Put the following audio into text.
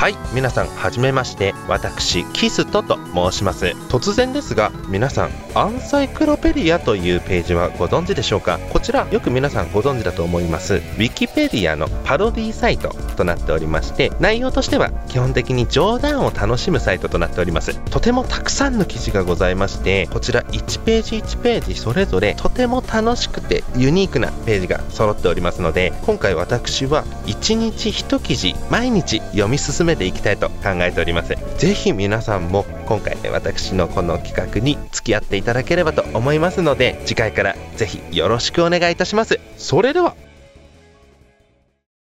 はい皆さんはじめまして。私キストと申します。突然ですが皆さんアンサイクロペディアというページはご存知でしょうか？こちらよく皆さんご存知だと思います。ウィキペディアのパロディサイト。となっておりまして内容としては基本的に冗談を楽しむサイトとなっております。とてもたくさんの記事がございましてこちら1ページ1ページそれぞれとても楽しくてユニークなページが揃っておりますので今回私は1日1記事毎日読み進めていきたいと考えております。ぜひ皆さんも今回私のこの企画に付き合っていただければと思いますので次回からぜひよろしくお願いいたします。それでは